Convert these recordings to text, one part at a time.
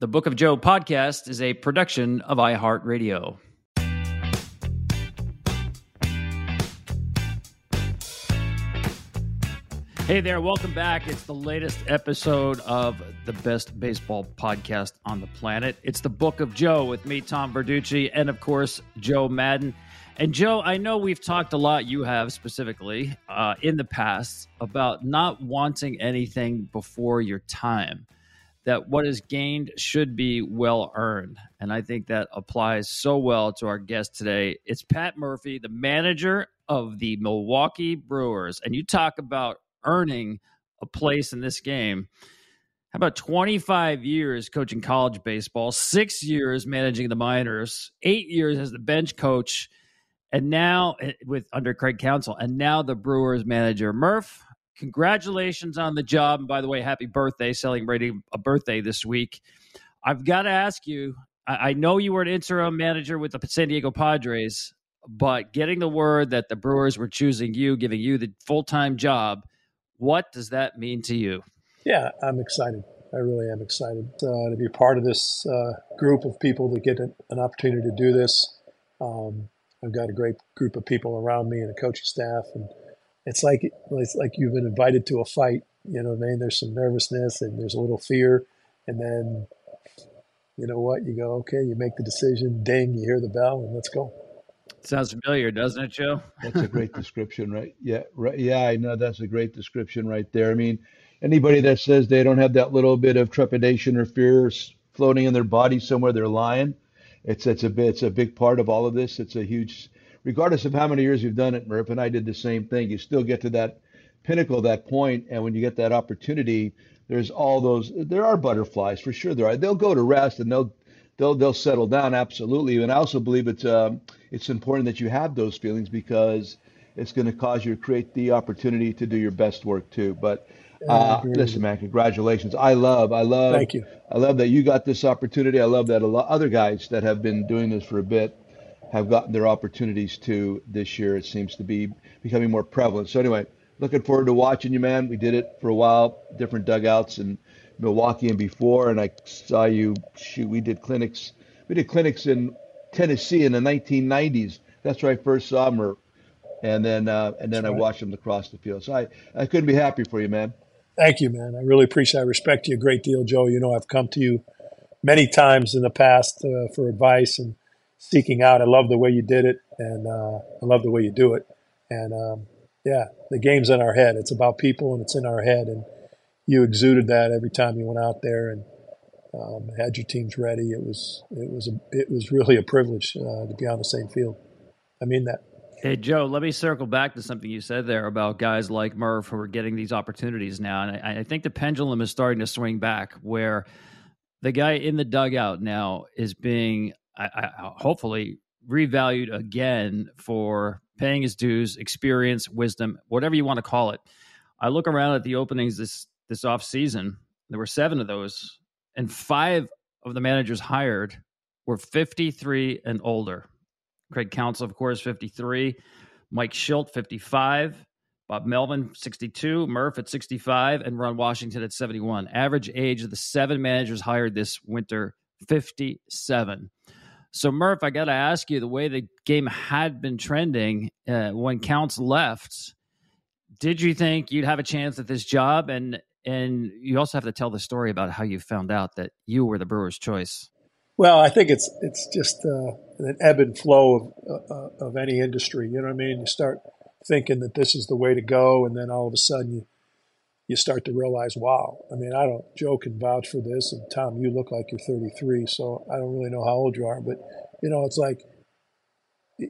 The Book of Joe podcast is a production of iHeartRadio. Hey there, welcome back. It's the latest episode of the best baseball podcast on the planet. It's the Book of Joe with me, Tom Verducci, and of course, Joe Maddon. And Joe, I know we've talked a lot, you have specifically, uh, in the past about not wanting anything before your time that what is gained should be well earned. And I think that applies so well to our guest today. It's Pat Murphy, the manager of the Milwaukee Brewers. And you talk about earning a place in this game. How about 25 years coaching college baseball, six years managing the minors, eight years as the bench coach, and now eh, with under Craig Counsell, and now the Brewers manager. Murph, congratulations on the job. And by the way, happy birthday, celebrating a birthday this week. I've got to ask you I, I know you were an interim manager with the San Diego Padres, but getting the word that the Brewers were choosing you, giving you the full time job, what does that mean to you? Yeah, I'm excited. I really am excited uh, to be part of this uh, group of people that get an, opportunity to do this. Um, I've got a great group of people around me and a coaching staff, and it's like it's like you've been invited to a fight. You know what I mean? There's some nervousness and there's a little fear, and then you know what? You go, okay, you make the decision, ding, you hear the bell, and let's go. Sounds familiar, doesn't it, Joe? That's a great description, right? Yeah, right. Yeah, I know that's a great description right there. I mean, anybody that says they don't have that little bit of trepidation or fear floating in their body somewhere, they're lying. It's it's a bit, it's a big part of all of this. It's a huge regardless of how many years you've done it, Murph, and I did the same thing, you still get to that pinnacle, that point, and when you get that opportunity, there's all those. There are butterflies for sure. There are. They'll go to rest and they'll they'll they'll settle down absolutely. And I also believe it's um, it's important that you have those feelings because it's going to cause you to create the opportunity to do your best work too. But uh, listen, man, congratulations. I love, I love, Thank you. I love that you got this opportunity. I love that a lot other guys that have been doing this for a bit have gotten their opportunities to this year. It seems to be becoming more prevalent. So anyway, looking forward to watching you, man. We did it for a while, different dugouts in Milwaukee and before, and I saw you. Shoot, we did clinics. We did clinics in Tennessee in the 1990s. That's where I first saw him, and then uh, and then I watched him across the field. So I I couldn't be happy for you, man. Thank you, man. I really appreciate. I respect you a great deal, Joe. You know, I've come to you many times in the past uh, for advice and seeking out. I love the way you did it, and uh, I love the way you do it. And um, yeah, the game's in our head. It's about people, and it's in our head. And you exuded that every time you went out there and um, had your teams ready. It was it was a, it was really a privilege uh, to be on the same field. I mean that. Hey Joe, let me circle back to something you said there about guys like Murph who are getting these opportunities now, and I, I think the pendulum is starting to swing back where the guy in the dugout now is being I, I, hopefully revalued again for paying his dues, experience, wisdom, whatever you want to call it. I look around at the openings this this off season. There were seven of those, and five of the managers hired were 53 and older. Craig Counsell, of course, 53. Mike Shildt, 55. Bob Melvin, 62. Murph at 65. And Ron Washington at 71. Average age of the seven managers hired this winter, 57. So, Murph, I got to ask you the way the game had been trending uh, when Counts left, did you think you'd have a chance at this job? And and you also have to tell the story about how you found out that you were the Brewers' choice. Well, I think it's it's just uh, an ebb and flow of uh, of any industry. You know what I mean? You start thinking that this is the way to go, and then all of a sudden you you start to realize, wow. I mean, I don't. Joe can vouch for this, and Tom, you look like you're 33, so I don't really know how old you are, but you know, it's like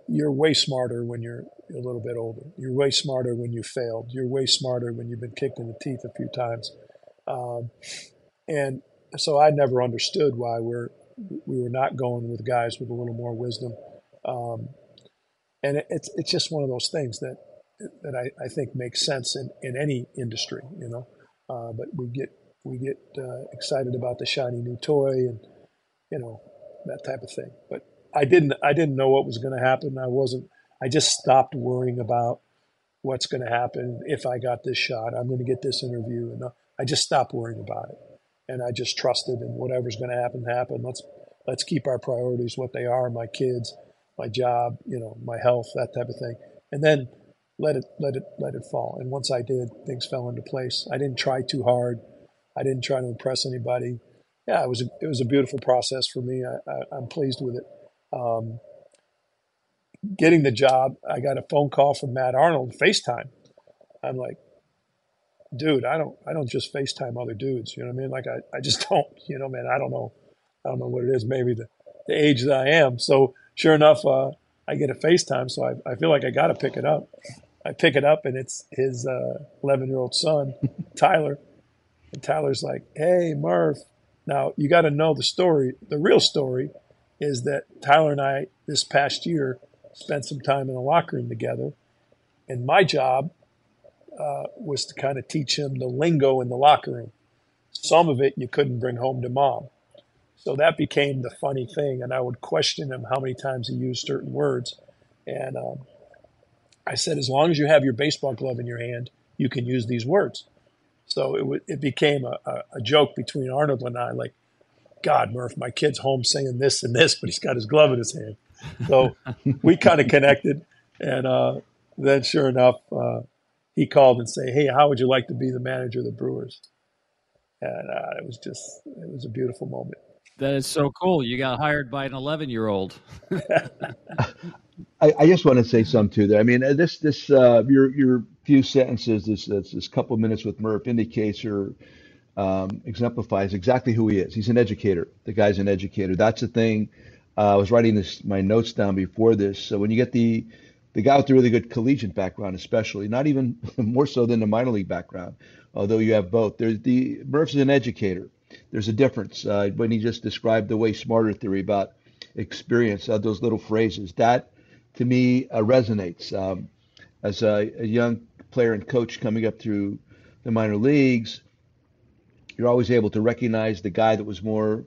you're way smarter when you're a little bit older. You're way smarter when you failed. You're way smarter when you've been kicked in the teeth a few times. Um, and so I never understood why we're we were not going with guys with a little more wisdom. Um, and it, it's it's just one of those things that that I, I think makes sense in, in any industry, you know. Uh, but we get we get uh, excited about the shiny new toy and you know that type of thing. But I didn't I didn't know what was going to happen. I wasn't. I just stopped worrying about what's going to happen if I got this shot. I'm going to get this interview, and uh, I just stopped worrying about it. And I just trusted, and whatever's going to happen, happen. Let's let's keep our priorities what they are: my kids, my job, you know, my health, that type of thing. And then let it let it let it fall. And once I did, things fell into place. I didn't try too hard. I didn't try to impress anybody. Yeah, it was a, it was a beautiful process for me. I, am pleased with it. Um, getting the job, I got a phone call from Matt Arnold, FaceTime. I'm like, dude, I don't I don't just FaceTime other dudes. You know what I mean? Like I, I just don't. You know, man, I don't know. I don't know what it is. Maybe the the age that I am. So sure enough, uh, I get a FaceTime. So I, I feel like I got to pick it up. I pick it up and it's his 11 uh, year old son, Tyler. And Tyler's like, hey, Murph. Now, you got to know the story. The real story is that Tyler and I, this past year, spent some time in the locker room together. And my job uh, was to kind of teach him the lingo in the locker room. Some of it you couldn't bring home to mom. So that became the funny thing. And I would question him how many times he used certain words. And um, I said, as long as you have your baseball glove in your hand, you can use these words. So it, w- it became a, a, a, joke between Arnold and I, like, God, Murph, my kid's home saying this and this, but he's got his glove in his hand. So we kind of connected. And uh, then, sure enough, uh, he called and said, "Hey, how would you like to be the manager of the Brewers?" And uh, it was just, it was a beautiful moment. That is so cool. You got hired by an 11 year old. I, I, just want to say something too. There, I mean, uh, this this uh, your your few sentences, this this, this couple minutes with Murph indicates or um, exemplifies exactly who he is. He's an educator. The guy's an educator. That's the thing. Uh, I was writing this my notes down before this. So when you get the the guy with the really good collegiate background, especially, not even more so than the minor league background, although you have both. There's the Murph's an educator. There's a difference uh, when he just described the way smarter theory about experience, uh, those little phrases. That to me uh, resonates. Um, as a, a, young player and coach coming up through the minor leagues, you're always able to recognize the guy that was more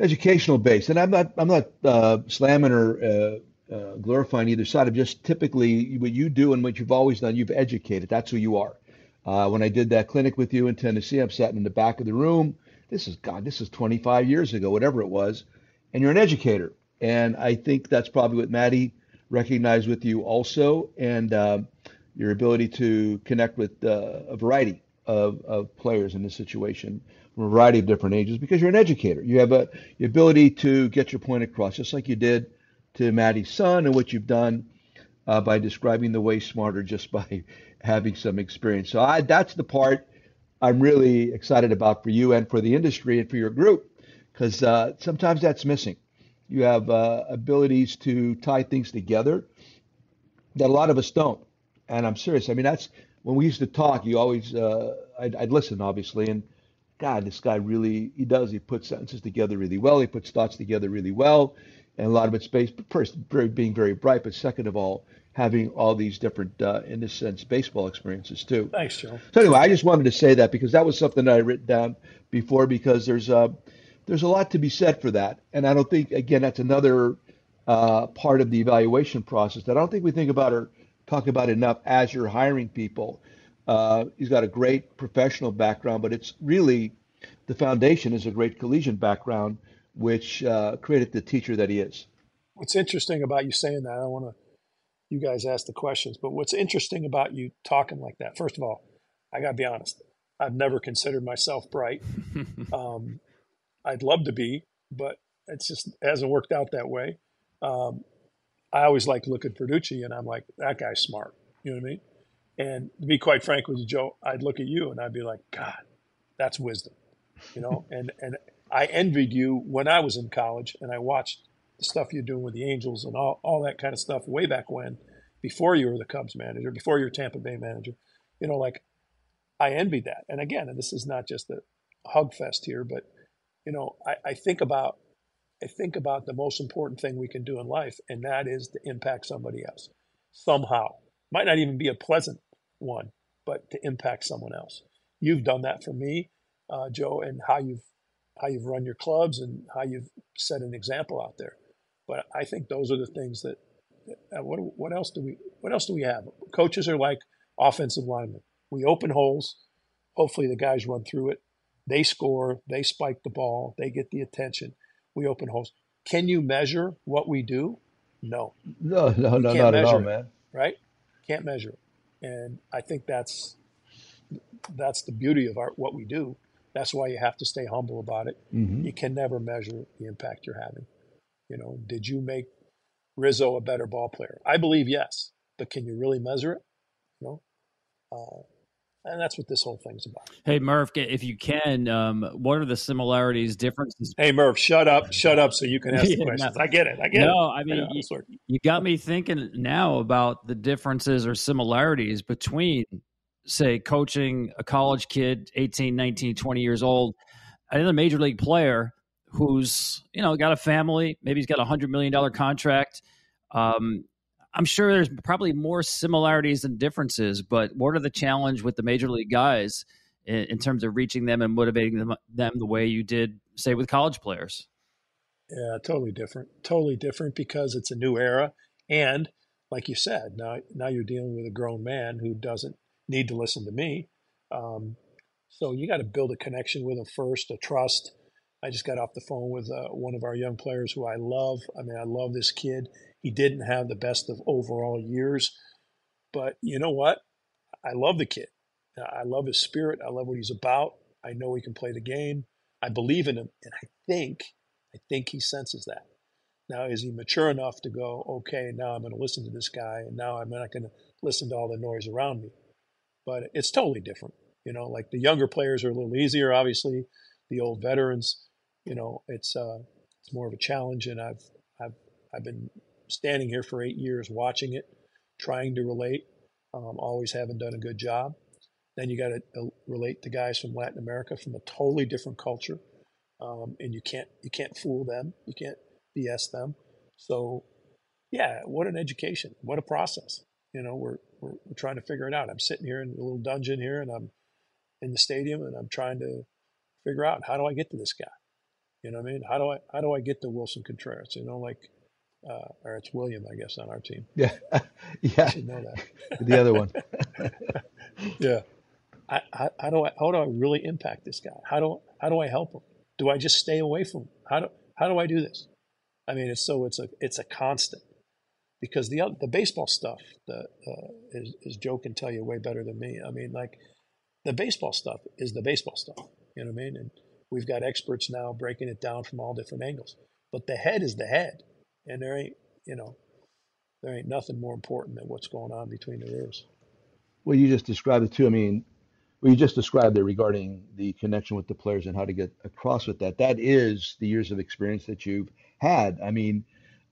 educational based. And I'm not I'm not uh, slamming or uh, uh, glorifying either side. I'm just typically what you do and what you've always done. You've educated. That's who you are. Uh, when I did that clinic with you in Tennessee, I'm sitting in the back of the room. This is God. This is 25 years ago, whatever it was, and you're an educator. And I think that's probably what Maddie recognized with you also, and uh, your ability to connect with uh, a variety of, of players in this situation from a variety of different ages because you're an educator. You have a the ability to get your point across, just like you did to Maddie's son and what you've done uh, by describing the way smarter just by having some experience. So I, that's the part I'm really excited about for you and for the industry and for your group because uh, sometimes that's missing. You have uh, abilities to tie things together that a lot of us don't. And I'm serious. I mean, that's when we used to talk. You always, uh, I'd, I'd, listen, obviously, and God, this guy really, he does, he puts sentences together really well. He puts thoughts together really well. And a lot of it's based, first, very, being very bright, but second of all, having all these different, uh, in a sense, baseball experiences too. Thanks, Joe. So anyway, I just wanted to say that because that was something that I written down before because there's a, there's a lot to be said for that. And I don't think, again, that's another uh, part of the evaluation process that I don't think we think about or talk about enough as you're hiring people. Uh, he's got a great professional background, but it's really the foundation is a great collegiate background, which uh, created the teacher that he is. What's interesting about you saying that, I want to, you guys ask the questions, but what's interesting about you talking like that, first of all, I got to be honest, I've never considered myself bright. um, I'd love to be, but it's just hasn't worked out that way. Um, I always like look at Verducci and I'm like, that guy's smart. You know what I mean? And to be quite frank with you, Joe, I'd look at you and I'd be like, God, that's wisdom. You know, and and I envied you when I was in college and I watched the stuff you're doing with the Angels and all, all that kind of stuff way back when, before you were the Cubs manager, before you were Tampa Bay manager. You know, like I envied that. And again, and this is not just a hug fest here, but you know, I, I think about I think about the most important thing we can do in life, and that is to impact somebody else somehow. Might not even be a pleasant one, but to impact someone else. You've done that for me, uh, Joe, and how you've how you've run your clubs and how you've set an example out there. But I think those are the things that. Uh, what what else do we what else do we have? Coaches are like offensive linemen. We open holes. Hopefully, the guys run through it. They score. They spike the ball. They get the attention we open holes. Can you measure what we do? No. No, no, no, not at all, it, man. Right? Can't measure it. And I think that's that's the beauty of our what we do. That's why you have to stay humble about it. Mm-hmm. You can never measure the impact you're having. You know, did you make Rizzo a better ball player? I believe yes, but can you really measure it? You know, uh, and that's what this whole thing's about. Hey Murph, if you can, um, what are the similarities, differences? Hey Murph, shut up, shut up, so you can ask the questions. No, I get it. I get no, it. No, I mean, I you, you got me thinking now about the differences or similarities between, say, coaching a college kid, 18, 19, 20 years old, and a major league player who's you know got a family, maybe he's got a hundred million dollar contract. Um, I'm sure there's probably more similarities than differences, but what are the challenge with the major league guys in, in terms of reaching them and motivating them, them the way you did, say, with college players? Yeah, totally different. Totally different because it's a new era, and like you said, now now you're dealing with a grown man who doesn't need to listen to me. Um, so you got to build a connection with him first, a trust. I just got off the phone with uh, one of our young players who I love. I mean, I love this kid. He didn't have the best of overall years, but you know what? I love the kid. I love his spirit. I love what he's about. I know he can play the game. I believe in him, and I think, I think he senses that. Now, is he mature enough to go? Okay, now I'm going to listen to this guy, and now I'm not going to listen to all the noise around me. But it's totally different. You know, like the younger players are a little easier. Obviously, the old veterans, you know, it's uh, it's more of a challenge, and I've I've I've been standing here for eight years watching it, trying to relate. Um, always haven't done a good job. Then you got to uh, relate to guys from Latin America from a totally different culture, um, and you can't you can't fool them. You can't BS them. So, yeah, what an education! What a process! You know, we're, we're we're trying to figure it out. I'm sitting here in a little dungeon here, and I'm in the stadium, and I'm trying to figure out how do I get to this guy. You know what I mean? How do I how do I get to Willson Contreras? You know, like uh, or it's William, I guess, on our team. Yeah, yeah. You know that. the other one. yeah. I, I, how do I how do I really impact this guy? How do how do I help him? Do I just stay away from him? How do how do I do this? I mean, it's so it's a it's a constant because the the baseball stuff the uh, is, is Joe can tell you way better than me. I mean, like the baseball stuff is the baseball stuff. You know what I mean? And we've got experts now breaking it down from all different angles. But the head is the head and there ain't you know there ain't nothing more important than what's going on between the ears. Well, you just described it too. I mean, well, you just described it regarding the connection with the players and how to get across with that. That is the years of experience that you've had. I mean,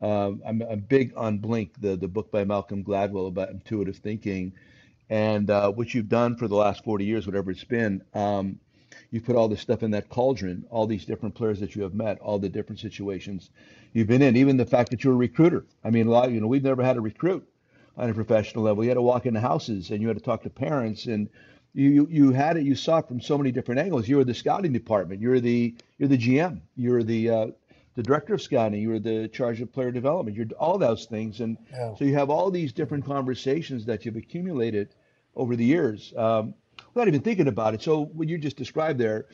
um, I'm, I'm, big on Blink, the the book by Malcolm Gladwell about intuitive thinking, and uh, what you've done for the last 40 years, whatever it's been. Um, you put all this stuff in that cauldron, all these different players that you have met, all the different situations you've been in, even the fact that you're a recruiter. I mean, a lot, you know, we've never had a recruit on a professional level. You had to walk into houses and you had to talk to parents and you, you, you had it, you saw it from so many different angles. You were the scouting department. You're the, you're the GM. You're the, uh, the director of scouting. You were the charge of player development. You're all those things. And yeah. so you have all these different conversations that you've accumulated over the years. Um, without even thinking about it. So what you just described there,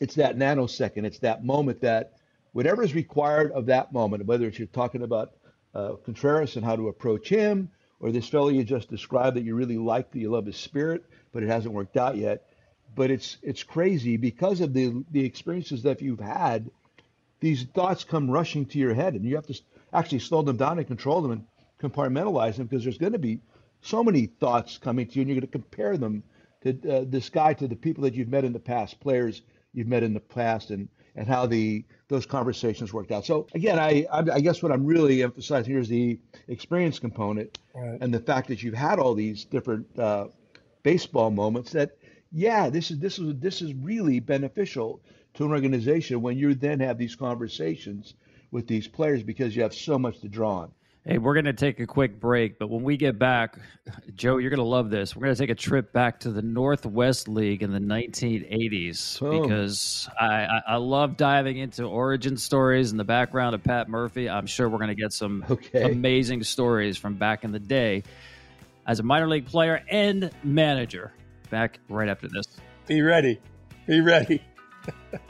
it's that nanosecond, it's that moment that whatever is required of that moment, whether it's you're talking about uh, Contreras and how to approach him, or this fellow you just described that you really like, that you love his spirit, but it hasn't worked out yet. But it's it's crazy because of the the experiences that you've had. These thoughts come rushing to your head, and you have to actually slow them down and control them and compartmentalize them because there's going to be so many thoughts coming to you, and you're going to compare them to uh, this guy to the people that you've met in the past, players you've met in the past, and and how the those conversations worked out. So again, I I guess what I'm really emphasizing here is the experience component right. and the fact that you've had all these different uh, baseball moments. That yeah, this is this is this is really beneficial to an organization when you then have these conversations with these players because you have so much to draw on. Hey, we're going to take a quick break, but when we get back, Joe, you're going to love this. We're going to take a trip back to the Northwest League in the 1980s oh. because I, I, love diving into origin stories and the background of Pat Murphy. I'm sure we're going to get some okay. amazing stories from back in the day as a minor league player and manager. Back right after this. Be ready. Be ready.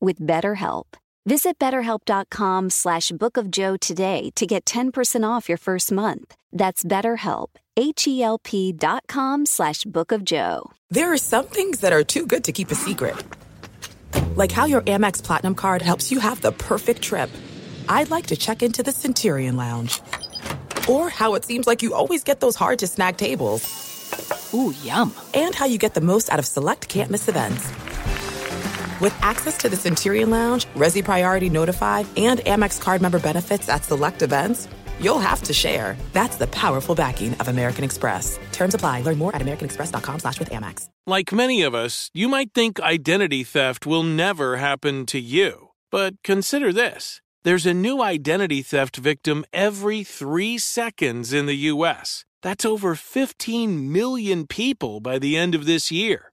with BetterHelp. Visit betterhelp.com slash bookofjoe today to get 10% off your first month. That's betterhelp, H-E-L-P dot com slash bookofjoe. There are some things that are too good to keep a secret. Like how your Amex Platinum card helps you have the perfect trip. I'd like to check into the Centurion Lounge. Or how it seems like you always get those hard-to-snag tables. Ooh, yum. And how you get the most out of select can't-miss events. With access to the Centurion Lounge, Resy Priority Notified, and Amex card member benefits at select events, you'll have to share. That's the powerful backing of American Express. Terms apply. Learn more at americanexpress.com slash with Amex. Like many of us, you might think identity theft will never happen to you. But consider this. There's a new identity theft victim every three seconds in the U.S. That's over 15 million people by the end of this year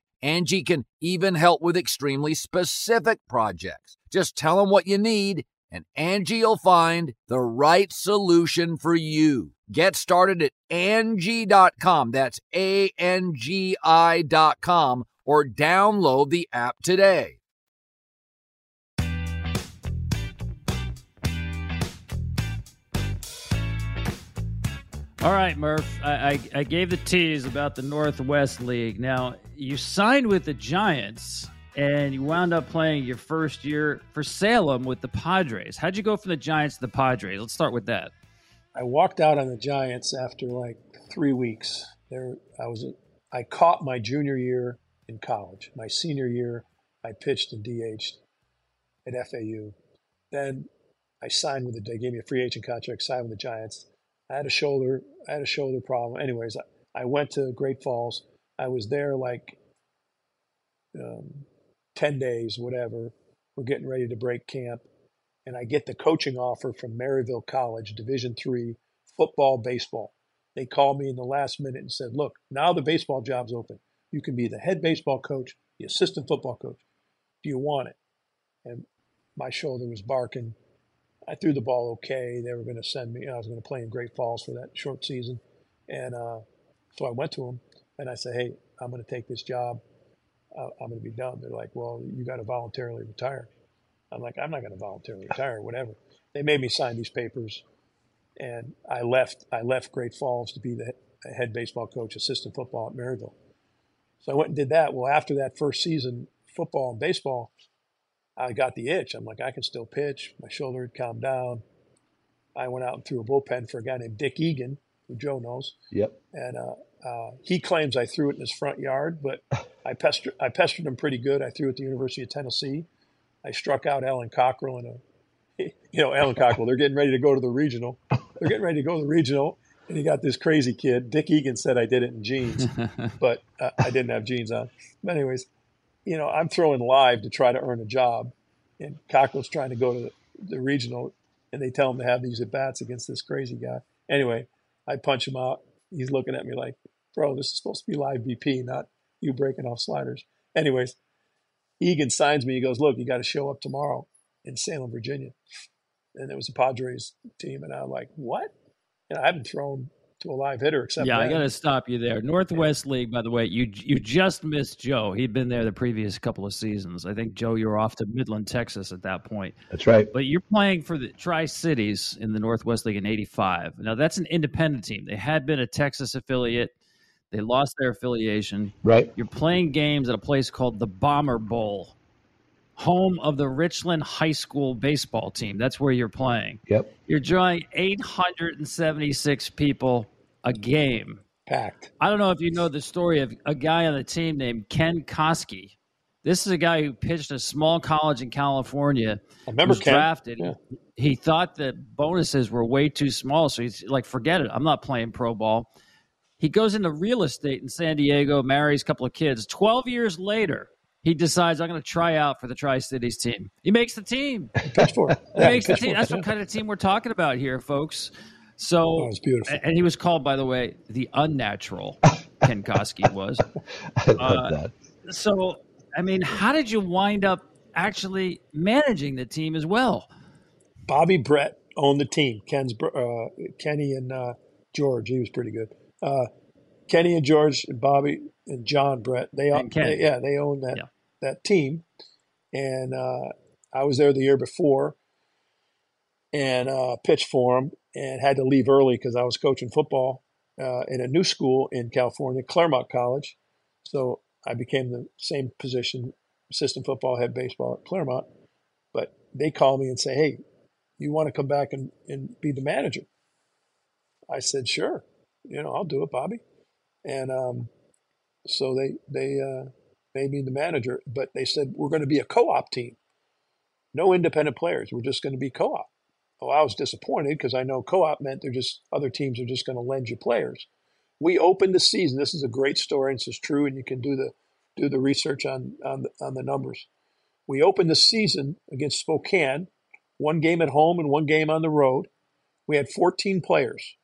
Angie can even help with extremely specific projects. Just tell them what you need and Angie will find the right solution for you. Get started at Angie.com. That's A-N-G-I dot com or download the app today. All right, Murph. I, I, I, gave the tease about the Northwest League. Now, you signed with the Giants and you wound up playing your first year for Salem with the Padres. How'd you go from the Giants to the Padres? Let's start with that. I walked out on the Giants after like three weeks. There, I was. I caught my junior year in college. My senior year, I pitched and DH'd at FAU. Then I signed with the. They gave me a free agent contract. Signed with the Giants. I had a shoulder. I had a shoulder problem. Anyways, I, I went to Great Falls. I was there like um, ten days, whatever. We're getting ready to break camp, and I get the coaching offer from Maryville College, Division three football, baseball. They called me in the last minute and said, "Look, now the baseball job's open. You can be the head baseball coach, the assistant football coach. Do you want it?" And my shoulder was barking. I threw the ball okay. They were going to send me. I was going to play in Great Falls for that short season, and uh, so I went to them and I said, "Hey, I'm going to take this job. Uh, I'm going to be done." They're like, "Well, you got to voluntarily retire." I'm like, "I'm not going to voluntarily retire. Whatever." They made me sign these papers, and I left. I left Great Falls to be the head baseball coach, assistant football at Maryville. So I went and did that. Well, after that first season, football and baseball, I got the itch. I'm like, I can still pitch. My shoulder had calmed down. I went out and threw a bullpen for a guy named Dick Egan, who Joe knows. Yep. And uh, uh, he claims I threw it in his front yard, but I pestered, I pestered him pretty good. I threw it at the University of Tennessee. I struck out Alan Cockrell in a, you know, Alan Cockrell. They're getting ready to go to the regional. They're getting ready to go to the regional, and he got this crazy kid. Dick Egan said I did it in jeans, but uh, I didn't have jeans on. But anyways, you know, I'm throwing live to try to earn a job, and Cockrell's trying to go to the, the regional, and they tell him to have these at bats against this crazy guy. Anyway, I punch him out. He's looking at me like, "Bro, this is supposed to be live BP, not you breaking off sliders." Anyways, Egan signs me. He goes, "Look, you got to show up tomorrow in Salem, Virginia." And it was a Padres team, and I'm like, "What?" And I haven't thrown to a live hitter except yeah that. i gotta stop you there northwest yeah. league by the way you you just missed joe he'd been there the previous couple of seasons i think joe you were off to midland texas at that point that's right but you're playing for the tri-cities in the northwest league in 85 now that's an independent team they had been a texas affiliate they lost their affiliation right you're playing games at a place called the bomber bowl home of the Richland High School baseball team. That's where you're playing. Yep. You're drawing 876 people a game. Packed. I don't know if you know the story of a guy on the team named Ken Koski. This is a guy who pitched a small college in California. I remember was Ken. drafted. Yeah. He, he thought the bonuses were way too small, so he's like, "Forget it. I'm not playing pro ball." He goes into real estate in San Diego, marries a couple of kids. Twelve years later, he decides I'm going to try out for the Tri Cities team. He makes the team. For it. He makes the team. That's what kind of team we're talking about here, folks. So, oh, it's beautiful. And he was called, by the way, the unnatural. Ken Koski was. I love uh, that. So, I mean, how did you wind up actually managing the team as well? Bobby Brett owned the team. Ken's uh, Kenny and uh, George. He was pretty good. Uh, Kenny and George and Bobby and John Brett. They, they yeah, they own that yeah. that team. And uh, I was there the year before. and uh, pitched for him and had to leave early because I was coaching football uh, in a new school in California, Claremont College. So I became the same position, assistant football head baseball at Claremont. But they call me and say, hey, you want to come back and, and be the manager? I said, sure. You know, I'll do it, Bobby. And um, so they they uh, made me the manager, but they said we're going to be a co-op team, no independent players. We're just going to be co-op. Well, I was disappointed because I know co-op meant they're just other teams are just going to lend you players. We opened the season. This is a great story, and this is true, and you can do the do the research on on the, on the numbers. We opened the season against Spokane, one game at home and one game on the road. We had 14 players.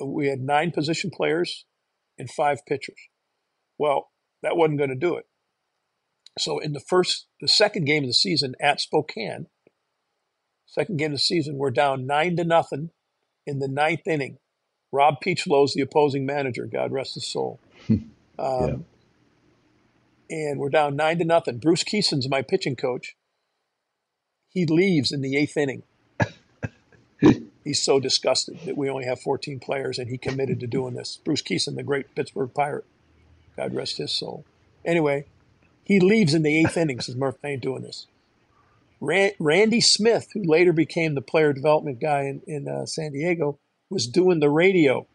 We had nine position players and five pitchers. Well, that wasn't going to do it. So in the first, the second game of the season at Spokane, second game of the season, we're down nine to nothing in the ninth inning. Rob Peachlow's the opposing manager. God rest his soul. um, yeah and we're down nine to nothing. Bruce Kison's my pitching coach. He leaves in the eighth inning. He's so disgusted that we only have 14 players, and he committed to doing this. Bruce Kison, the great Pittsburgh Pirate, God rest his soul. Anyway, he leaves in the eighth inning. Says Murph, ain't doing this. Randy Smith, who later became the player development guy in, in uh, San Diego, was doing the radio.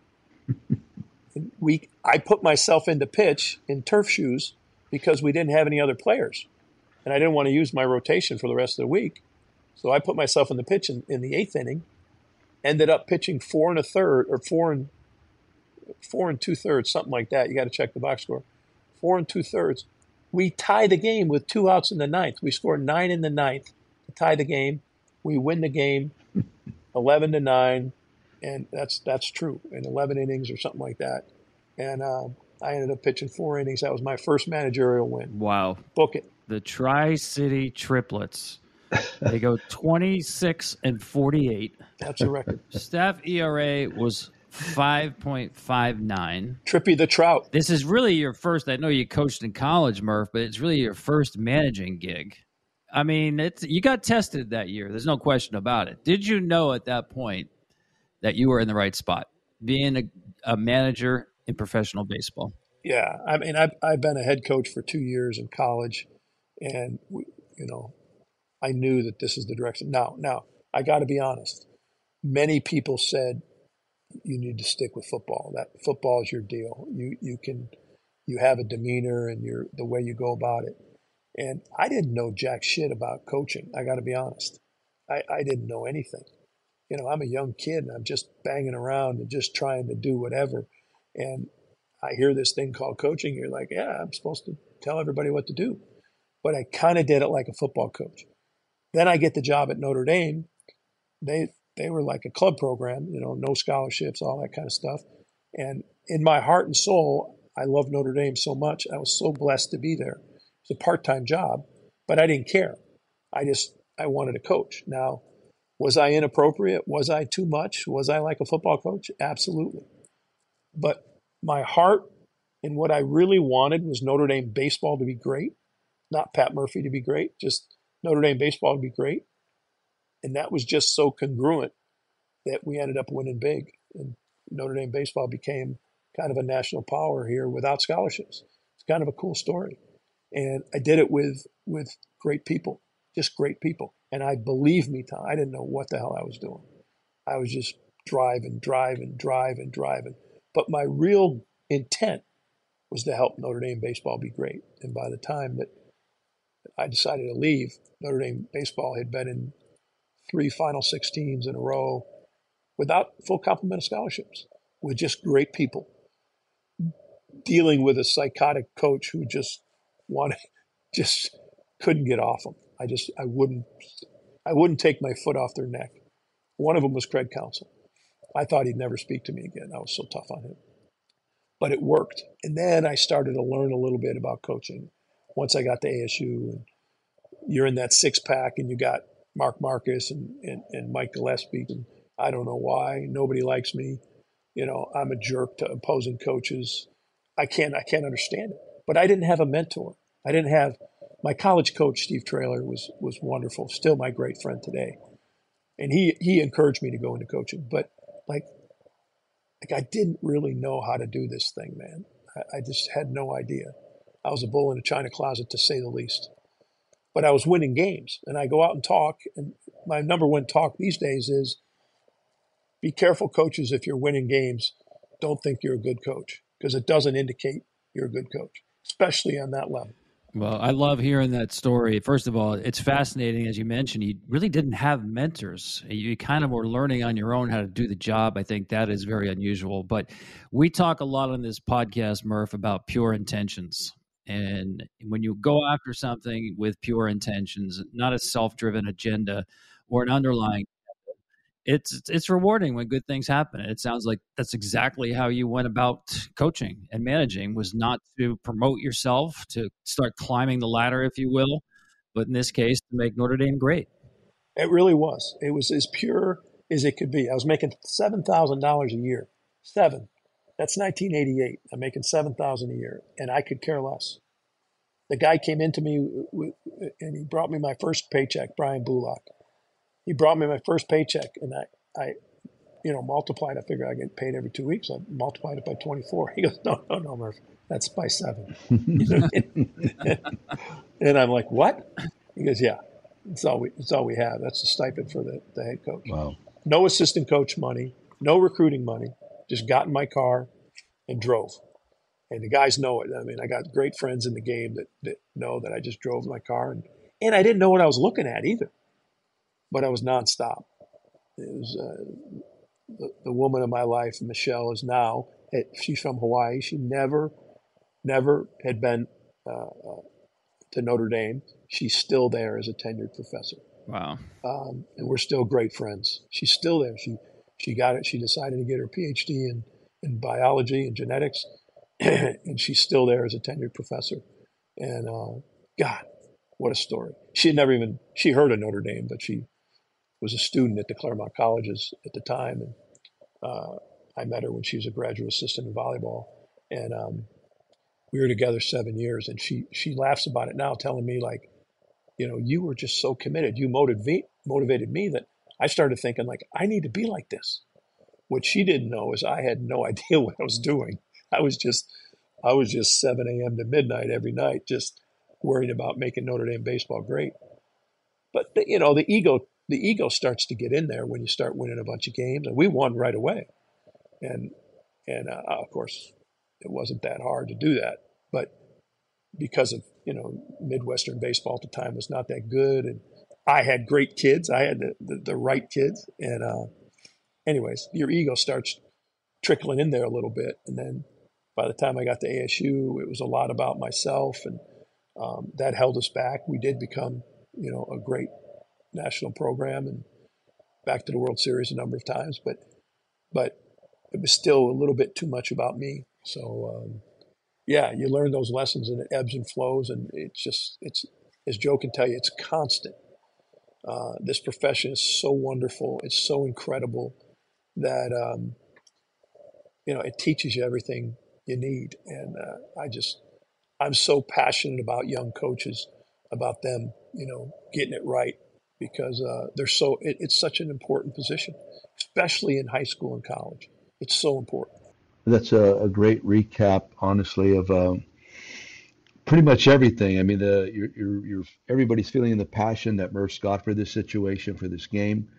we, I put myself into pitch in turf shoes because we didn't have any other players. And I didn't want to use my rotation for the rest of the week. So I put myself in the pitch in, in the eighth inning, ended up pitching four and a third or four and four and two thirds, something like that. You got to check the box score. Four and two thirds. We tie the game with two outs in the ninth. We score nine in the ninth to tie the game. We win the game, eleven to nine, and that's that's true in eleven innings or something like that. And uh, I ended up pitching four innings. That was my first managerial win. Wow. Book it. The Tri City Triplets. They go 26 and 48. That's a record. Staff ERA was 5.59. Trippy the Trout. This is really your first. I know you coached in college, Murph, but it's really your first managing gig. I mean, it's you got tested that year. There's no question about it. Did you know at that point that you were in the right spot, being a, a manager in professional baseball? Yeah, I mean, I've I've been a head coach for two years in college, and we, you know, I knew that this is the direction. Now, now I got to be honest. Many people said you need to stick with football. That football is your deal. You you can you have a demeanor and your the way you go about it. And I didn't know jack shit about coaching. I got to be honest. I, I didn't know anything. You know, I'm a young kid and I'm just banging around and just trying to do whatever. And I hear this thing called coaching. You're like, yeah, I'm supposed to tell everybody what to do. But I kind of did it like a football coach. Then I get the job at Notre Dame. They they were like a club program, you know, no scholarships, all that kind of stuff. And in my heart and soul, I love Notre Dame so much. I was so blessed to be there. It's a part-time job, but I didn't care. I just I wanted to coach. Now, was I inappropriate? Was I too much? Was I like a football coach? Absolutely. But my heart and what I really wanted was Notre Dame baseball to be great, not Pat Murphy to be great, just Notre Dame baseball would be great. And that was just so congruent that we ended up winning big. And Notre Dame baseball became kind of a national power here without scholarships. It's kind of a cool story. And I did it with with great people, just great people. And I believe me, Tom, I didn't know what the hell I was doing. I was just driving, driving, driving, driving. But my real intent was to help Notre Dame baseball be great. And by the time that I decided to leave, Notre Dame baseball had been in three Final 16s in a row without full complement of scholarships, with just great people, dealing with a psychotic coach who just wanted, just couldn't get off them. I just, I wouldn't, I wouldn't take my foot off their neck. One of them was Craig Counsell. I thought he'd never speak to me again. I was so tough on him. But it worked. And then I started to learn a little bit about coaching once I got to ASU. And you're in that six pack and you got Mark Marquess and, and, and Mike Gillespie. And I don't know why. Nobody likes me. You know, I'm a jerk to opposing coaches. I can't I can't understand it. But I didn't have a mentor. I didn't have my college coach Steve Trailer was was wonderful, still my great friend today. and he he encouraged me to go into coaching. But like, like I didn't really know how to do this thing, man. I, I just had no idea. I was a bull in a china closet, to say the least. But I was winning games, and I go out and talk. And my number one talk these days is: be careful, coaches. If you're winning games, don't think you're a good coach because it doesn't indicate you're a good coach, especially on that level. Well, I love hearing that story. First of all, it's fascinating. As you mentioned, you really didn't have mentors. You kind of were learning on your own how to do the job. I think that is very unusual. But we talk a lot on this podcast, Murph, about pure intentions. And when you go after something with pure intentions, not a self driven agenda or an underlying it's it's rewarding when good things happen. It sounds like that's exactly how you went about coaching and managing was not to promote yourself, to start climbing the ladder, if you will, but in this case, to make Notre Dame great. It really was. It was as pure as it could be. I was making seven thousand dollars a year. Seven. That's 1988. I'm making seven thousand a year, and I could care less. The guy came into me and he brought me my first paycheck, Brian Bullock he brought me my first paycheck, and I, I, you know, multiplied. I figured I get paid every two weeks. I multiplied it by 24. He goes, no, no, no, Murph, that's by seven. and I'm like, what? He goes, yeah, it's all we, it's all we have. That's the stipend for the, the head coach. Wow. No assistant coach money, no recruiting money. Just got in my car and drove. And the guys know it. I mean, I got great friends in the game that, that know that I just drove my car and, and I didn't know what I was looking at either but I was nonstop. It was uh, the, the, woman of my life, Michelle, is now. she's from Hawaii. She never, never had been uh, uh, to Notre Dame. She's still there as a tenured professor. Wow. Um, and we're still great friends. She's still there. She she got it. She decided to get her PhD in in biology and genetics, and she's still there as a tenured professor. And uh, God, what a story! She had never even she heard of Notre Dame, but she was a student at the Claremont Colleges at the time, and uh, I met her when she was a graduate assistant in volleyball, and um, we were together seven years. And she she laughs about it now, telling me like, you know, you were just so committed. You motivated motivated me that I started thinking like I need to be like this. What she didn't know is I had no idea what I was doing. I was just I was just 7 a.m. to midnight every night, just worrying about making Notre Dame baseball great. But the, you know, the ego the ego starts to get in there when you start winning a bunch of games, and we won right away. And and uh, of course, it wasn't that hard to do that, but because of you know Midwestern baseball at the time was not that good, and I had great kids. I had the the, the right kids, and uh, anyways, your ego starts trickling in there a little bit, and then by the time I got to ASU, it was a lot about myself, and um, that held us back. We did become, you know, a great national program and back to the World Series a number of times, but but it was still a little bit too much about me. So um, yeah, you learn those lessons and it ebbs and flows, and it's just it's as Joe can tell you, it's constant. Uh, this profession is so wonderful, it's so incredible that um, you know it teaches you everything you need, and uh, I just I'm so passionate about young coaches, about them, you know, getting it right because uh, they're so it, it's such an important position, especially in high school and college. It's so important. That's a, a great recap, honestly, of um, pretty much everything. I mean, the you're, you're, you're, everybody's feeling the passion that Murph's got for this situation, for this game,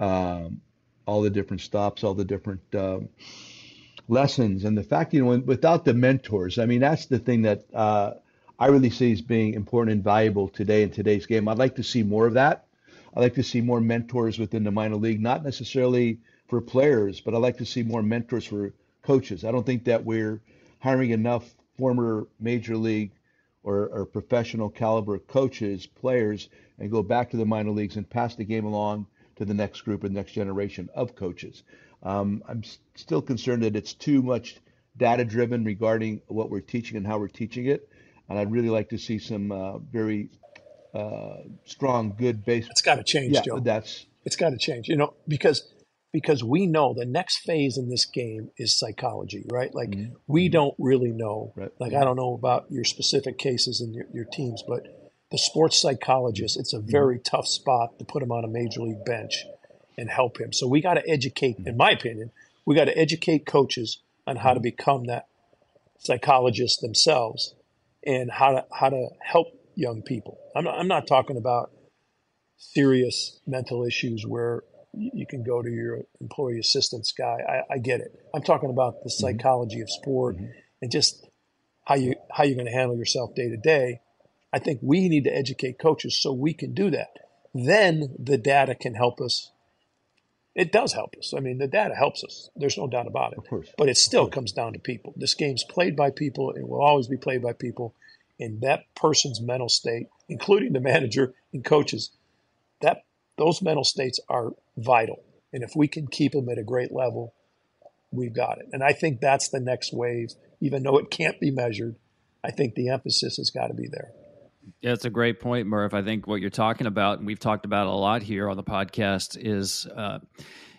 um, all the different stops, all the different um, lessons, and the fact, you know, without the mentors, I mean, that's the thing that uh, I really see as being important and valuable today in today's game. I'd like to see more of that. I'd like to see more mentors within the minor league, not necessarily for players, but I'd like to see more mentors for coaches. I don't think that we're hiring enough former major league or, or professional caliber coaches, players, and go back to the minor leagues and pass the game along to the next group and next generation of coaches. Um, I'm s- still concerned that it's too much data driven regarding what we're teaching and how we're teaching it. And I'd really like to see some uh, very uh, strong, good base. It's got to change, yeah, Joe. That's it's got to change. You know, because because we know the next phase in this game is psychology, right? Like mm-hmm. we don't really know. Right. Like I don't know about your specific cases and your, your teams, but the sports psychologist, it's a mm-hmm. very mm-hmm. tough spot to put him on a major league bench. and help him. So we got to educate, in my opinion, we got to educate coaches on how to become that psychologist themselves and how to how to help young people. I'm not, I'm not talking about serious mental issues where you can go to your employee assistance guy. I, I get it. I'm talking about the mm-hmm. psychology of sport mm-hmm. and just how you how you're going to handle yourself day to day. I think we need to educate coaches so we can do that. Then the data can help us. It does help us. I mean, the data helps us. There's no doubt about it. Of course. But it still comes down to people. This game's played by people. It will always be played by people. And that person's mental state, including the manager and coaches, that those mental states are vital. And if we can keep them at a great level, we've got it. And I think that's the next wave, even though it can't be measured. I think the emphasis has got to be there. Yeah, it's a great point, Murph. I think what you're talking about, and we've talked about a lot here on the podcast, is uh,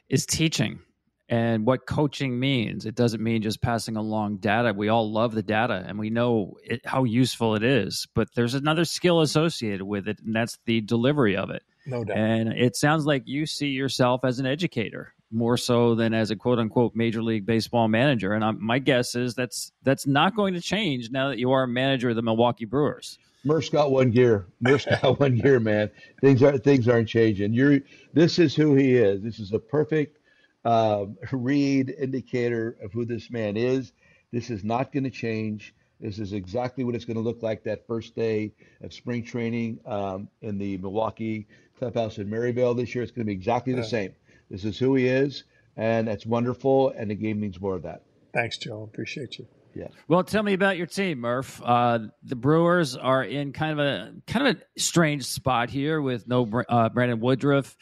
is teaching and what coaching means. It doesn't mean just passing along data. We all love the data and we know it, how useful it is, but there's another skill associated with it, and that's the delivery of it. No doubt. And it sounds like you see yourself as an educator more so than as a quote unquote major league baseball manager. And I'm, my guess is that's that's not going to change now that you are a manager of the Milwaukee Brewers. Murph's got one gear. Murph's got one gear, man. Things are things aren't changing. You're this is who he is. This is a perfect uh, read indicator of who this man is. This is not going to change. This is exactly what it's going to look like that first day of spring training um, in the Milwaukee clubhouse in Maryvale this year. It's going to be exactly the same. This is who he is, and that's wonderful. And the game means more of that. Thanks, Joe. Appreciate you. Yeah. Well, tell me about your team, Murph. Uh, the Brewers are in kind of a kind of a strange spot here with no uh, Brandon Woodruff.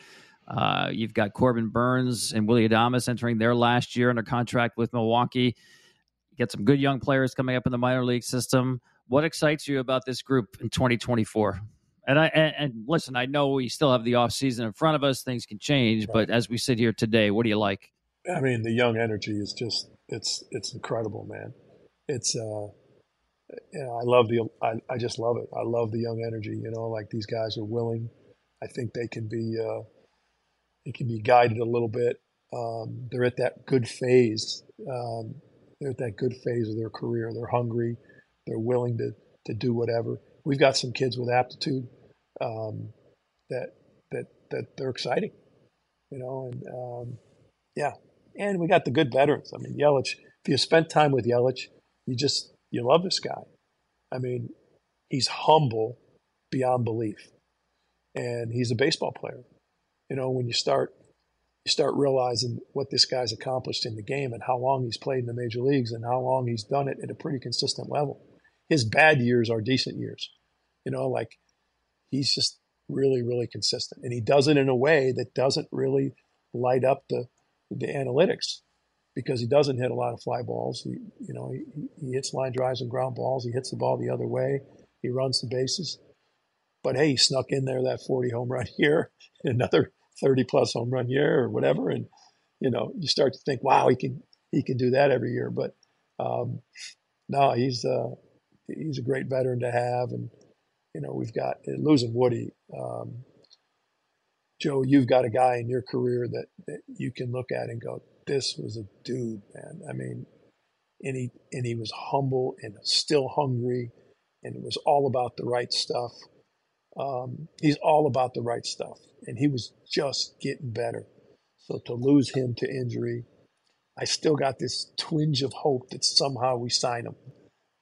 Uh, you've got Corbin Burnes and Willy Adames entering their last year under contract with Milwaukee. You get some good young players coming up in the minor league system. What excites you about this group in 2024? And I and, and listen, I know we still have the off season in front of us. Things can change, right. but as we sit here today, what do you like? I mean, the young energy is just it's it's incredible, man. It's uh, you know, I love the I, I just love it. I love the young energy. You know, like these guys are willing. I think they can be uh, they can be guided a little bit. Um, they're at that good phase. Um, they're at that good phase of their career. They're hungry. They're willing to to do whatever. We've got some kids with aptitude um, that that that they're exciting, you know, and um, yeah, and we got the good veterans. I mean, Yelich. If you spent time with Yelich, you just you love this guy. I mean, he's humble beyond belief, and he's a baseball player. You know, when you start you start realizing what this guy's accomplished in the game and how long he's played in the major leagues and how long he's done it at a pretty consistent level. His bad years are decent years. You know, like he's just really, really consistent. And he does it in a way that doesn't really light up the the analytics because he doesn't hit a lot of fly balls. He, you know, he, he hits line drives and ground balls. He hits the ball the other way. He runs the bases. But hey, he snuck in there that 40 home run year, another 30 plus home run year or whatever. And, you know, you start to think, wow, he can, he can do that every year. But, um, no, he's, uh, he's a great veteran to have. And, you know, we've got losing Woody, um, Joe, you've got a guy in your career that, that you can look at and go, this was a dude, man. I mean, and he and he was humble and still hungry, and it was all about the right stuff. Um, he's all about the right stuff, and he was just getting better. So to lose him to injury, I still got this twinge of hope that somehow we sign him,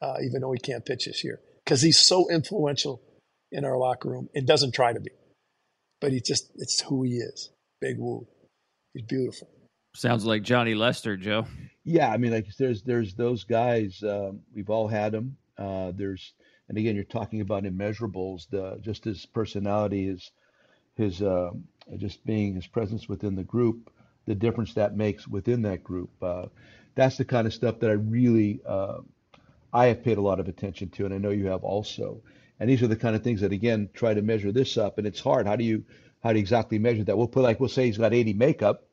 uh, even though he can't pitch this year, because he's so influential in our locker room and doesn't try to be, but he just it's who he is. Big Woo, he's beautiful. Sounds like Johnny Lester, Joe. Yeah, I mean, like there's there's those guys. Um, we've all had them. Uh, there's and again, you're talking about immeasurables. The just his personality, his his uh, just being his presence within the group, the difference that makes within that group. Uh, that's the kind of stuff that I really uh, I have paid a lot of attention to, and I know you have also. And these are the kind of things that again try to measure this up, and it's hard. How do you how do you exactly measure that? We'll put like we'll say he's got 80 makeup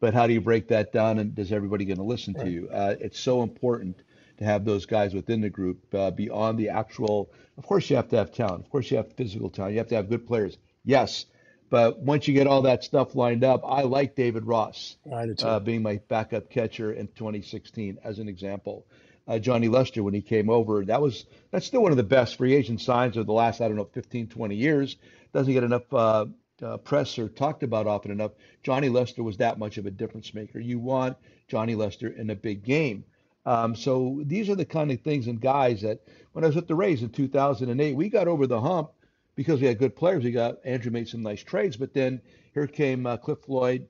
but how do you break that down and does everybody going to listen right. to you uh, it's so important to have those guys within the group uh, beyond the actual of course you have to have talent of course you have physical talent you have to have good players yes But once you get all that stuff lined up, I like David Ross uh, being my backup catcher in 2016 as an example. Uh, Johnny Lester, when he came over, that was that's still one of the best free agent signs of the last I don't know 15, 20 years. Doesn't get enough uh, uh, press or talked about often enough. Johnny Lester was that much of a difference maker. You want Johnny Lester in a big game. Um, so these are the kind of things and guys that when I was at the Rays in 2008, we got over the hump because we had good players. We got Andrew made some nice trades, but then here came uh, Cliff Floyd,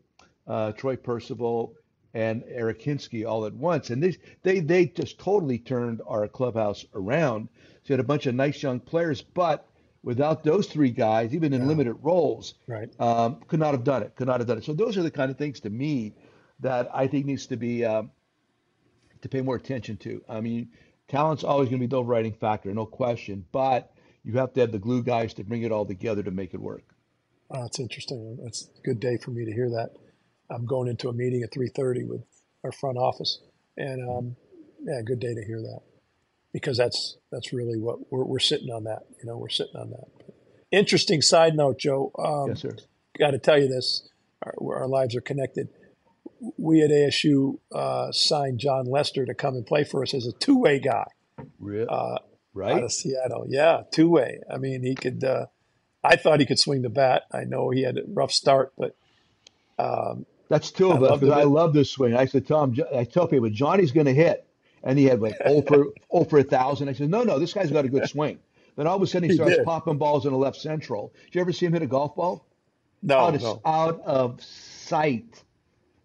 uh, Troy Percival, and Eric Hinske all at once, and they they they just totally turned our clubhouse around. So you had a bunch of nice young players, but without those three guys, even in yeah. limited roles, right, um, could not have done it. Could not have done it. So those are the kind of things to me that I think needs to be um, to pay more attention to. I mean, talent's always going to be the overriding factor, no question, but you have to have the glue guys to bring it all together to make it work. Oh, that's interesting. That's a good day for me to hear that. I'm going into a meeting at 3:30 with our front office, and um, yeah, good day to hear that because that's that's really what we're, we're sitting on that. You know, we're sitting on that. Interesting side note, Joe. Um, yes, sir. Got to tell you this. Our, our, lives are connected. We at ASU uh, signed Jon Lester to come and play for us as a two-way guy. Really? Uh, right out of Seattle. Yeah, two way. I mean, he could. Uh, I thought he could swing the bat. I know he had a rough start, but um, that's two of I us because I love this swing. I said, Tom, I tell people Johnny's going to hit, and he had like oh over over oh a thousand. I said, no, no, this guy's got a good swing. Then all of a sudden he, starts popping balls in the left central. Did you ever see him hit a golf ball? No, out of, no. out of sight.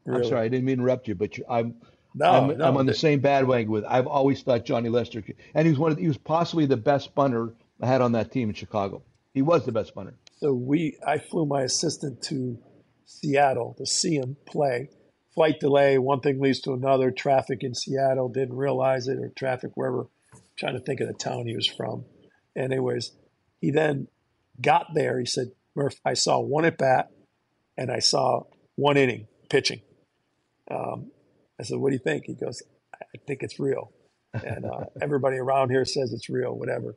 Really? I'm sorry, I didn't mean to interrupt you, but you, I'm no, I'm, no, I'm on the same bad bandwagon with. I've always thought Johnny Lester, and he was one of the, he was possibly the best bunter I had on that team in Chicago. He was the best bunter. So we, I flew my assistant to Seattle to see him play. Flight delay, one thing leads to another. Traffic in Seattle, didn't realize it, or traffic wherever. I'm trying to think of the town he was from. Anyways, he then got there. He said, "Murph, I saw one at bat, and I saw one inning pitching." Um, I said, "What do you think?" He goes, "I think it's real," and uh, everybody around here says it's real. Whatever.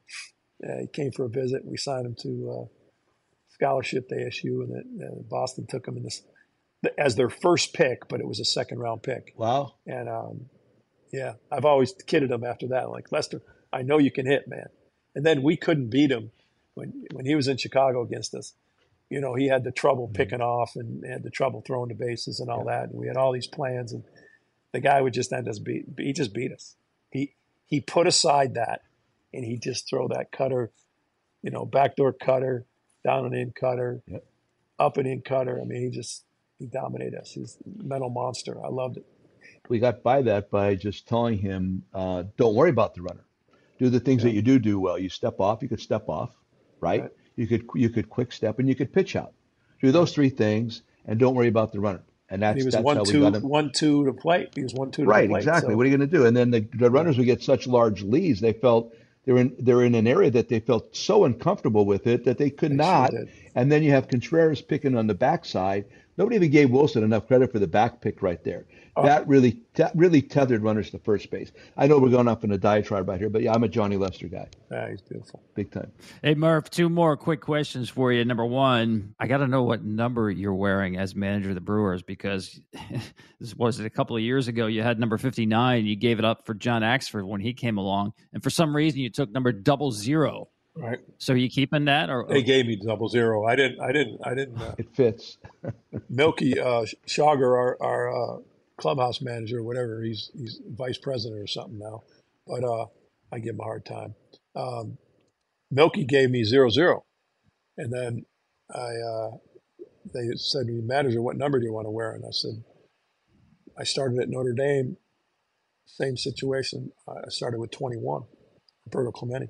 Uh, he came for a visit. We signed him to uh, scholarship to ASU, and then uh, Boston took him in this as their first pick, but it was a second round pick. Wow. And um, yeah, I've always kidded him after that. Like Lester, I know you can hit, man. And then we couldn't beat him when when he was in Chicago against us. You know, he had the trouble mm-hmm. picking off and had the trouble throwing the bases and all yeah. that. And we had all these plans, and the guy would just end us beat. He just beat us. He he put aside that, and he just throw that cutter, you know, backdoor cutter, down and in cutter, yep. up and in cutter. I mean, he just he dominated us. He's a mental monster. I loved it. We got by that by just telling him, uh, "Don't worry about the runner. Do the things yeah. that you do do well. You step off. You could step off, right? right? You could you could quick step and you could pitch out. Do those three things, and don't worry about the runner. And that's, he was that's one how two, we got him. one two to plate. He was one two to right, plate, exactly. So. What are you going to do? And then the, the runners would get such large leads. They felt they're in they're in an area that they felt so uncomfortable with it that they could they not. Sure and then you have Contreras picking on the backside. Nobody even gave Willson enough credit for the back pick right there. Oh. That really that really tethered runners to first base. I know we're going off in a diatribe right here, but yeah, I'm a Johnny Lester guy. Yeah, he's beautiful, big time. Hey Murph, two more quick questions for you. Number one, I got to know what number you're wearing as manager of the Brewers because this was it a couple of years ago. You had number 59. You gave it up for John Axford when he came along, and for some reason you took number double zero. Right. So are you keeping that, or they gave me double zero? I didn't. I didn't. I didn't. Uh, it fits. Milky uh, Shager, our, our uh, clubhouse manager, whatever. He's he's vice president or something now, but uh, I give him a hard time. Um, Milky gave me zero zero, and then I uh, they said to me, manager, what number do you want to wear? And I said, I started at Notre Dame. Same situation. I started with 21, Roberto Clemente.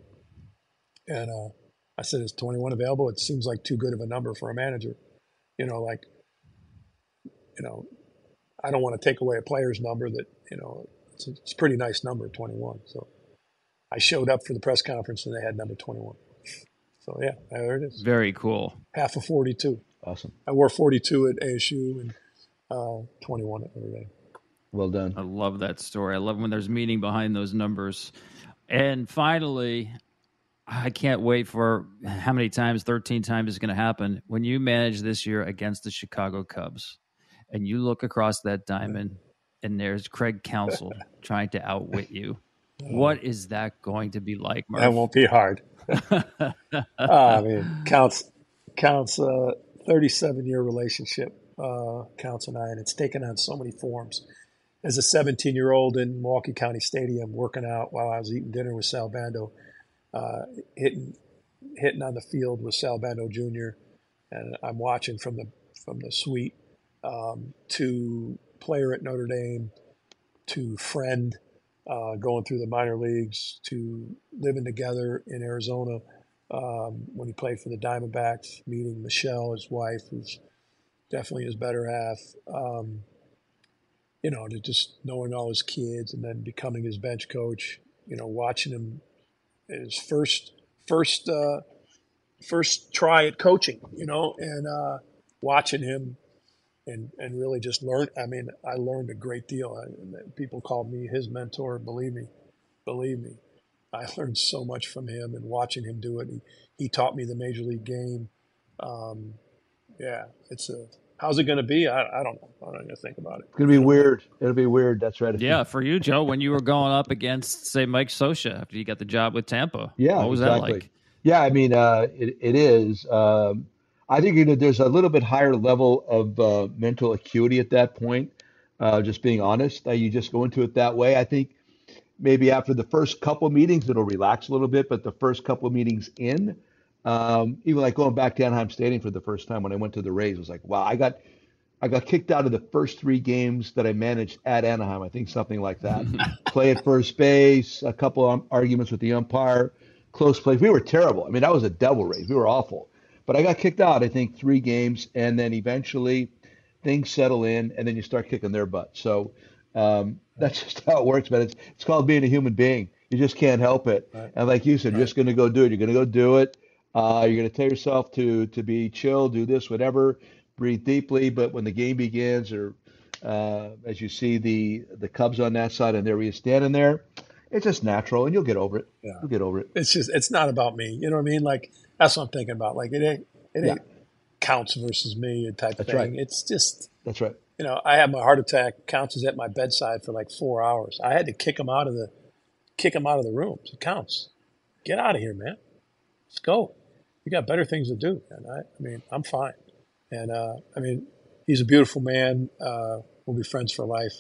And uh, I said, "Is 21 available?" It seems like too good of a number for a manager. You know, like, you know, I don't want to take away a player's number that you know it's a, it's a pretty nice number, 21. So I showed up for the press conference and they had number 21. So yeah, there it is. Very cool. Half of 42. Awesome. I wore 42 at ASU and uh, 21 at Notre Dame. Well done. I love that story. I love when there's meaning behind those numbers. And finally, I can't wait for how many times, 13 times is going to happen when you manage this year against the Chicago Cubs and you look across that diamond and there's Craig Counsell trying to outwit you. What is that going to be like, Murph? That won't be hard. uh, I mean, counts counts a 37 year relationship, uh, counts and I, and it's taken on so many forms. As a 17 year old in Milwaukee County Stadium, working out while I was eating dinner with Sal Bando, uh, hitting hitting on the field with Sal Bando Jr. And I'm watching from the from the suite um, to player at Notre Dame to friend uh, going through the minor leagues to living together in Arizona um, when he played for the Diamondbacks, meeting Michelle, his wife, who's definitely his better half. Um, you know, to just knowing all his kids and then becoming his bench coach. You know, watching him his first first uh, first try at coaching. You know, and uh, watching him and and really just learn. I mean, I learned a great deal. I, people called me his mentor. Believe me, believe me, I learned so much from him and watching him do it. He, he taught me the major league game. Um, yeah, it's a. How's it going to be? I, I don't know. I'm not going to think about it. It's going to be weird. It'll be weird. That's right. Yeah, for you, Joe, when you were going up against, say, Mike Scioscia after you got the job with Tampa. Yeah, what was exactly. that like? Yeah, I mean, uh, it, it is. Um, I think you know, there's a little bit higher level of uh, mental acuity at that point. Uh, just being honest, uh, you just go into it that way. I think maybe after the first couple meetings, it'll relax a little bit, but the first couple meetings in, um, even like going back to Anaheim Stadium for the first time when I went to the Rays, was like, wow, I got, I got kicked out of the first three games that I managed at Anaheim. I think something like that. Play at first base, a couple of arguments with the umpire, close plays. We were terrible. I mean, that was a double Rays. We were awful. But I got kicked out, I think, three games, and then eventually things settle in, and then you start kicking their butt. So um, that's just how it works, man. It's it's called being a human being. You just can't help it. Right. And like you said, right. you're just going to go do it. You're going to go do it. Uh, you're going to tell yourself to to be chill, do this, whatever, breathe deeply. But when the game begins, or uh, as you see the the Cubs on that side, and there he is standing there, it's just natural, and you'll get over it. Yeah. You'll get over it. It's just it's not about me. You know what I mean? Like that's what I'm thinking about. Like it ain't it ain't yeah. counts versus me type That's thing. Right. It's just That's right. You know, I had my heart attack. Counts was at my bedside for like four hours. I had to kick him out of the kick him out of the room. It counts. Get out of here, man. Let's go. You got better things to do. And I, I mean, I'm fine. And uh, I mean, he's a beautiful man. Uh, we'll be friends for life.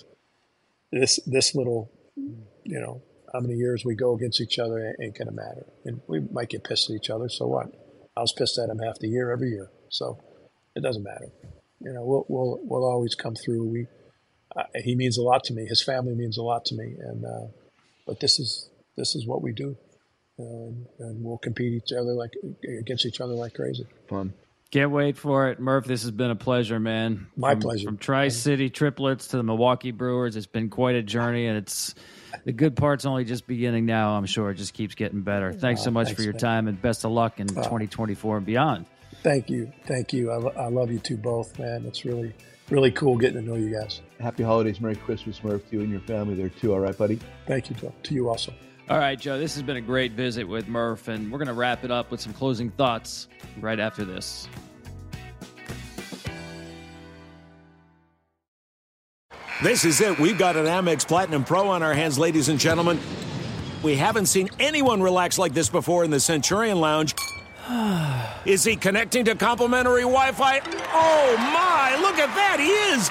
This this little, you know, how many years we go against each other ain't gonna matter. And we might get pissed at each other. So what? I was pissed at him half the year, every year. So it doesn't matter. You know, we'll we'll, we'll always come through. We uh, he means a lot to me. His family means a lot to me. And uh, but this is this is what we do, and, and we'll compete each other like against each other like crazy. Fun. Can't wait for it, Murph. This has been a pleasure, man. My from, pleasure. From Tri City Triplets to the Milwaukee Brewers, it's been quite a journey, and it's the good part's only just beginning now. I'm sure it just keeps getting better. Ah, thanks so much thanks, for your man. time, and best of luck in ah. 2024 and beyond. Thank you, thank you. I, I love you two both, man. It's really really cool getting to know you guys. Happy holidays, Merry Christmas, Murph, to you and your family there too. All right, buddy. Thank you, Joe. To you also. All right, Joe. This has been a great visit with Murph, and we're going to wrap it up with some closing thoughts right after this. This is it. We've got an Amex Platinum Pro on our hands, ladies and gentlemen. We haven't seen anyone relax like this before in the Centurion Lounge. Is he connecting to complimentary Wi Fi? Oh my, look at that, he is!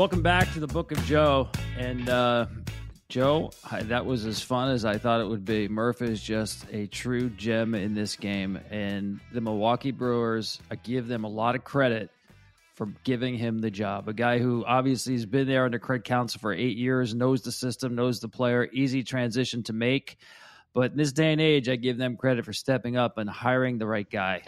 Welcome back to the Book of Joe. And uh, Joe, I, that was as fun as I thought it would be. Murph is just a true gem in this game. And the Milwaukee Brewers, I give them a lot of credit for giving him the job. A guy who obviously has been there under Craig Counsell for eight years, knows the system, knows the player, easy transition to make. But in this day and age, I give them credit for stepping up and hiring the right guy.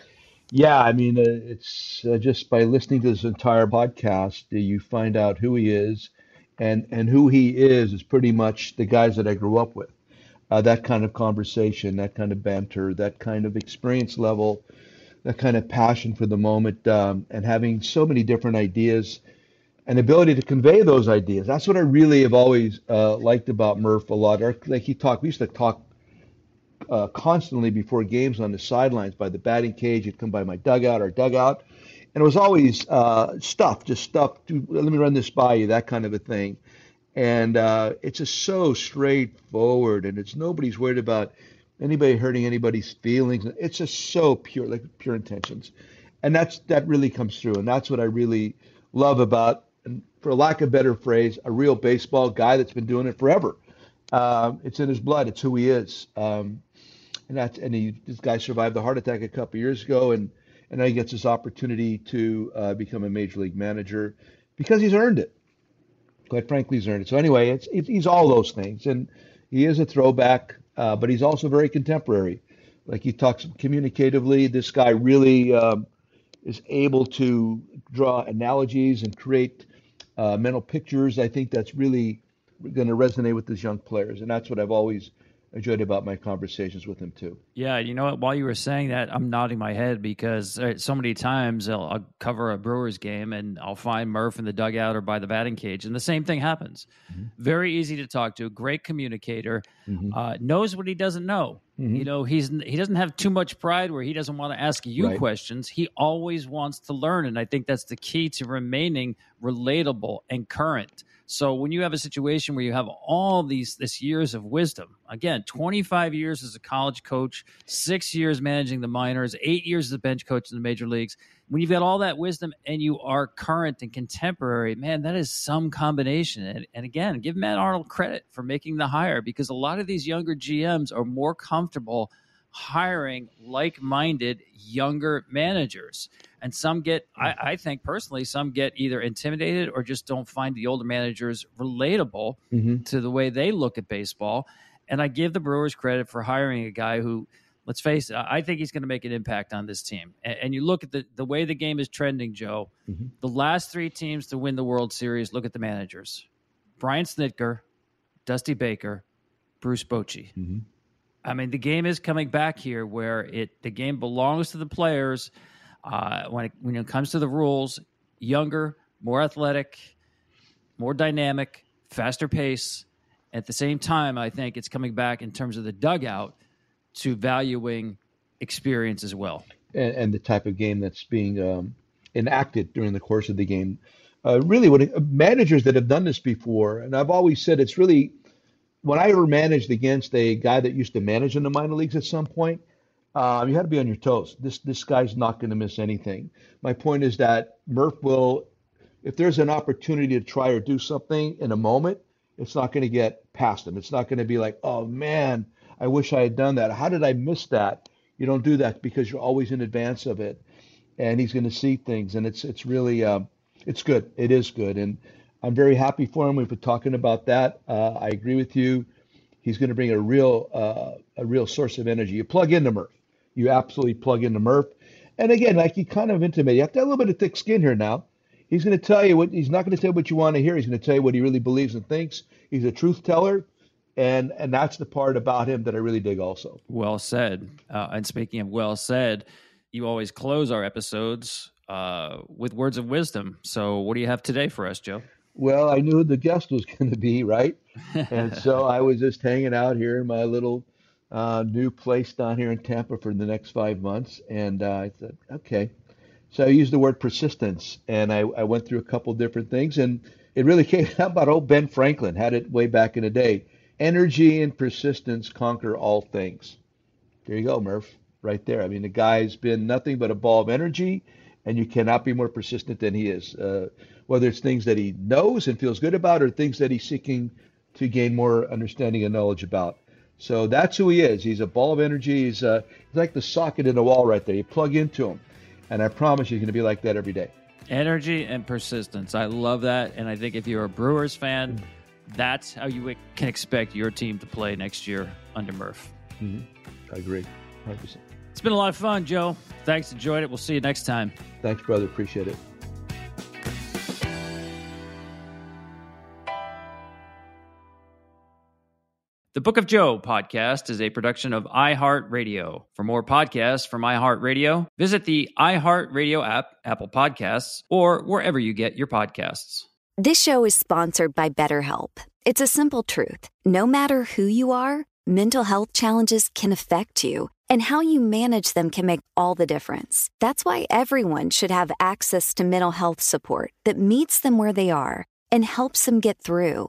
Yeah, I mean, uh, it's uh, just by listening to this entire podcast, uh, you find out who he is, and and who he is is pretty much the guys that I grew up with. Uh, that kind of conversation, that kind of banter, that kind of experience level, that kind of passion for the moment, um, and having so many different ideas and ability to convey those ideas. That's what I really have always uh, liked about Murph a lot. Or, like he talked, we used to talk uh, constantly before games on the sidelines by the batting cage. He'd come by my dugout or dugout, and it was always uh, stuff, just stuff. Let me run this by you, that kind of a thing. And uh, it's just so straightforward, and it's nobody's worried about anybody hurting anybody's feelings. It's just so pure, like pure intentions, and that's that really comes through, and that's what I really love about, and for lack of better phrase, a real baseball guy that's been doing it forever. Um, it's in his blood. It's who he is. Um, and that's and he, this guy survived the heart attack a couple years ago, and and now he gets this opportunity to uh, become a major league manager because he's earned it. Quite frankly, he's earned it. So anyway, it's, he's all those things, and he is a throwback, uh, but he's also very contemporary. Like he talks communicatively, this guy really um, is able to draw analogies and create uh, mental pictures. I think that's really going to resonate with these young players, and that's what I've always enjoyed about my conversations with him too. Yeah, you know what? While you were saying that, I'm nodding my head because uh, so many times I'll, I'll, cover a Brewers game and I'll find Murph in the dugout or by the batting cage, and the same thing happens. Mm-hmm. Very easy to talk to, great communicator, mm-hmm. uh, knows what he doesn't know. Mm-hmm. You know, he's he doesn't have too much pride where he doesn't want to ask you right. questions. He always wants to learn, and I think that's the key to remaining relatable and current. So when you have a situation where you have all these this years of wisdom, again, 25 years as a college coach, 6 years managing the minors, 8 years as a bench coach in the major leagues, when you've got all that wisdom and you are current and contemporary, man, that is some combination. And, and again, give Matt Arnold credit for making the hire because a lot of these younger GMs are more comfortable hiring like-minded younger managers and some get I, I, think personally some get either intimidated or just don't find the older managers relatable mm-hmm. to the way they look at baseball and i give the brewers credit for hiring a guy who let's face it i think he's going to make an impact on this team and, and, you look at the, the way the game is trending joe mm-hmm. the last three teams to win the world series look at the managers brian snitker dusty baker bruce bochy mm-hmm. I mean, the game is coming back here where it the game belongs to the players. Uh, when it, when it comes to the rules, younger, more athletic, more dynamic, faster pace. At the same time, I think it's coming back in terms of the dugout to valuing experience as well. And, and the type of game that's being um, enacted during the course of the game. Uh, really, what uh, managers that have done this before, and I've always said it's really when I ever managed against a guy that used to manage in the minor leagues at some point, um, you had to be on your toes. This this guy's not going to miss anything. My point is that Murph will, if there's an opportunity to try or do something in a moment, it's not going to get past him. It's not going to be like, oh man, I wish I had done that. How did I miss that? You don't do that because you're always in advance of it, and he's going to see things, and it's it's really um, it's good. It is good, and I'm very happy for him. We've been talking about that. Uh, I agree with you. He's going to bring a real uh, a real source of energy. You plug into Murph. You absolutely plug into Murph. And again, like you kind of intimate, you have to have a little bit of thick skin here now. He's going to tell you what he's not going to tell you what you want to hear. He's going to tell you what he really believes and thinks. He's a truth teller, and and that's the part about him that I really dig. Also, well said. Uh, and speaking of well said, you always close our episodes uh, with words of wisdom. So, what do you have today for us, Joe? Well, I knew who the guest was going to be, right? and so I was just hanging out here in my little uh, new place down here in Tampa for the next five months. And uh, I said, okay. So I used the word persistence, and I, I went through a couple different things, and it really came out about old Ben Franklin had it way back in the day. Energy and persistence conquer all things. There you go, Murph, right there. I mean, the guy's been nothing but a ball of energy, and you cannot be more persistent than he is. Uh, whether it's things that he knows and feels good about, or things that he's seeking to gain more understanding and knowledge about. So that's who he is. He's a ball of energy. He's, uh, he's like the socket in the wall right there. You plug into him. And I promise you, he's going to be like that every day. Energy and persistence. I love that. And I think if you're a Brewers fan, that's how you can expect your team to play next year under Murph. Mm-hmm. I agree. 100%. It's been a lot of fun, Joe. Thanks. Enjoyed it. We'll see you next time. Thanks, brother. Appreciate it. The Book of Joe podcast is a production of iHeartRadio. For more podcasts from iHeartRadio, visit the iHeartRadio app, Apple Podcasts, or wherever you get your podcasts. This show is sponsored by BetterHelp. It's a simple truth. No matter who you are, mental health challenges can affect you, and how you manage them can make all the difference. That's why everyone should have access to mental health support that meets them where they are and helps them get through.